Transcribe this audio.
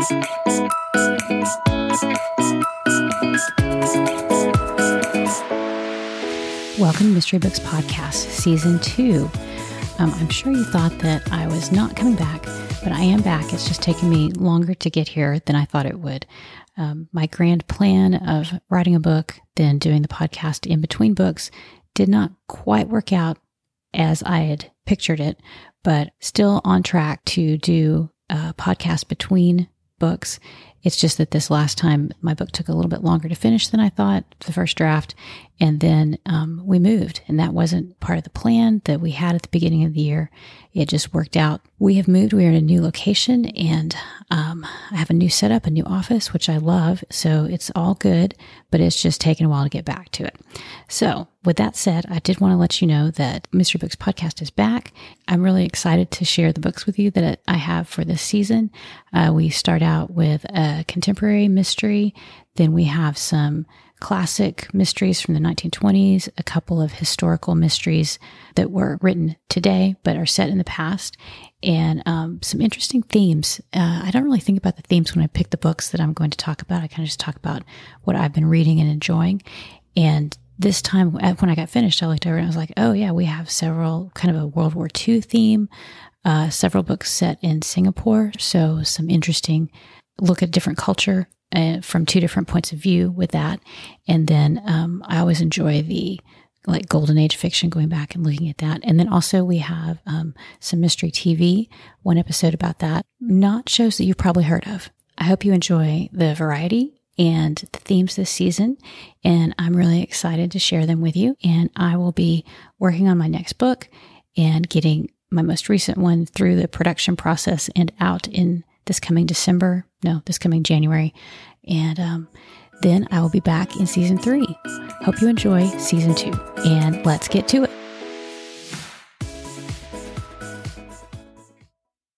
Welcome to Mystery Books Podcast, Season 2. Um, I'm sure you thought that I was not coming back, but I am back. It's just taken me longer to get here than I thought it would. Um, my grand plan of writing a book, then doing the podcast in between books, did not quite work out as I had pictured it, but still on track to do a podcast between books. It's just that this last time my book took a little bit longer to finish than I thought, the first draft. And then um, we moved, and that wasn't part of the plan that we had at the beginning of the year. It just worked out. We have moved. We are in a new location, and um, I have a new setup, a new office, which I love. So it's all good, but it's just taken a while to get back to it. So, with that said, I did want to let you know that Mystery Books Podcast is back. I'm really excited to share the books with you that I have for this season. Uh, we start out with a contemporary mystery, then we have some classic mysteries from the 1920s, a couple of historical mysteries that were written today but are set in the past, and um, some interesting themes. Uh, I don't really think about the themes when I pick the books that I'm going to talk about. I kind of just talk about what I've been reading and enjoying. And this time, when I got finished, I looked over and I was like, oh, yeah, we have several kind of a World War II theme, uh, several books set in Singapore. So, some interesting look at different culture uh, from two different points of view with that. And then um, I always enjoy the like golden age fiction, going back and looking at that. And then also we have um, some mystery TV, one episode about that, not shows that you've probably heard of. I hope you enjoy the variety and the themes this season. And I'm really excited to share them with you. And I will be working on my next book and getting my most recent one through the production process and out in this coming December. No, this coming January. And um, then I will be back in season three. Hope you enjoy season two, and let's get to it.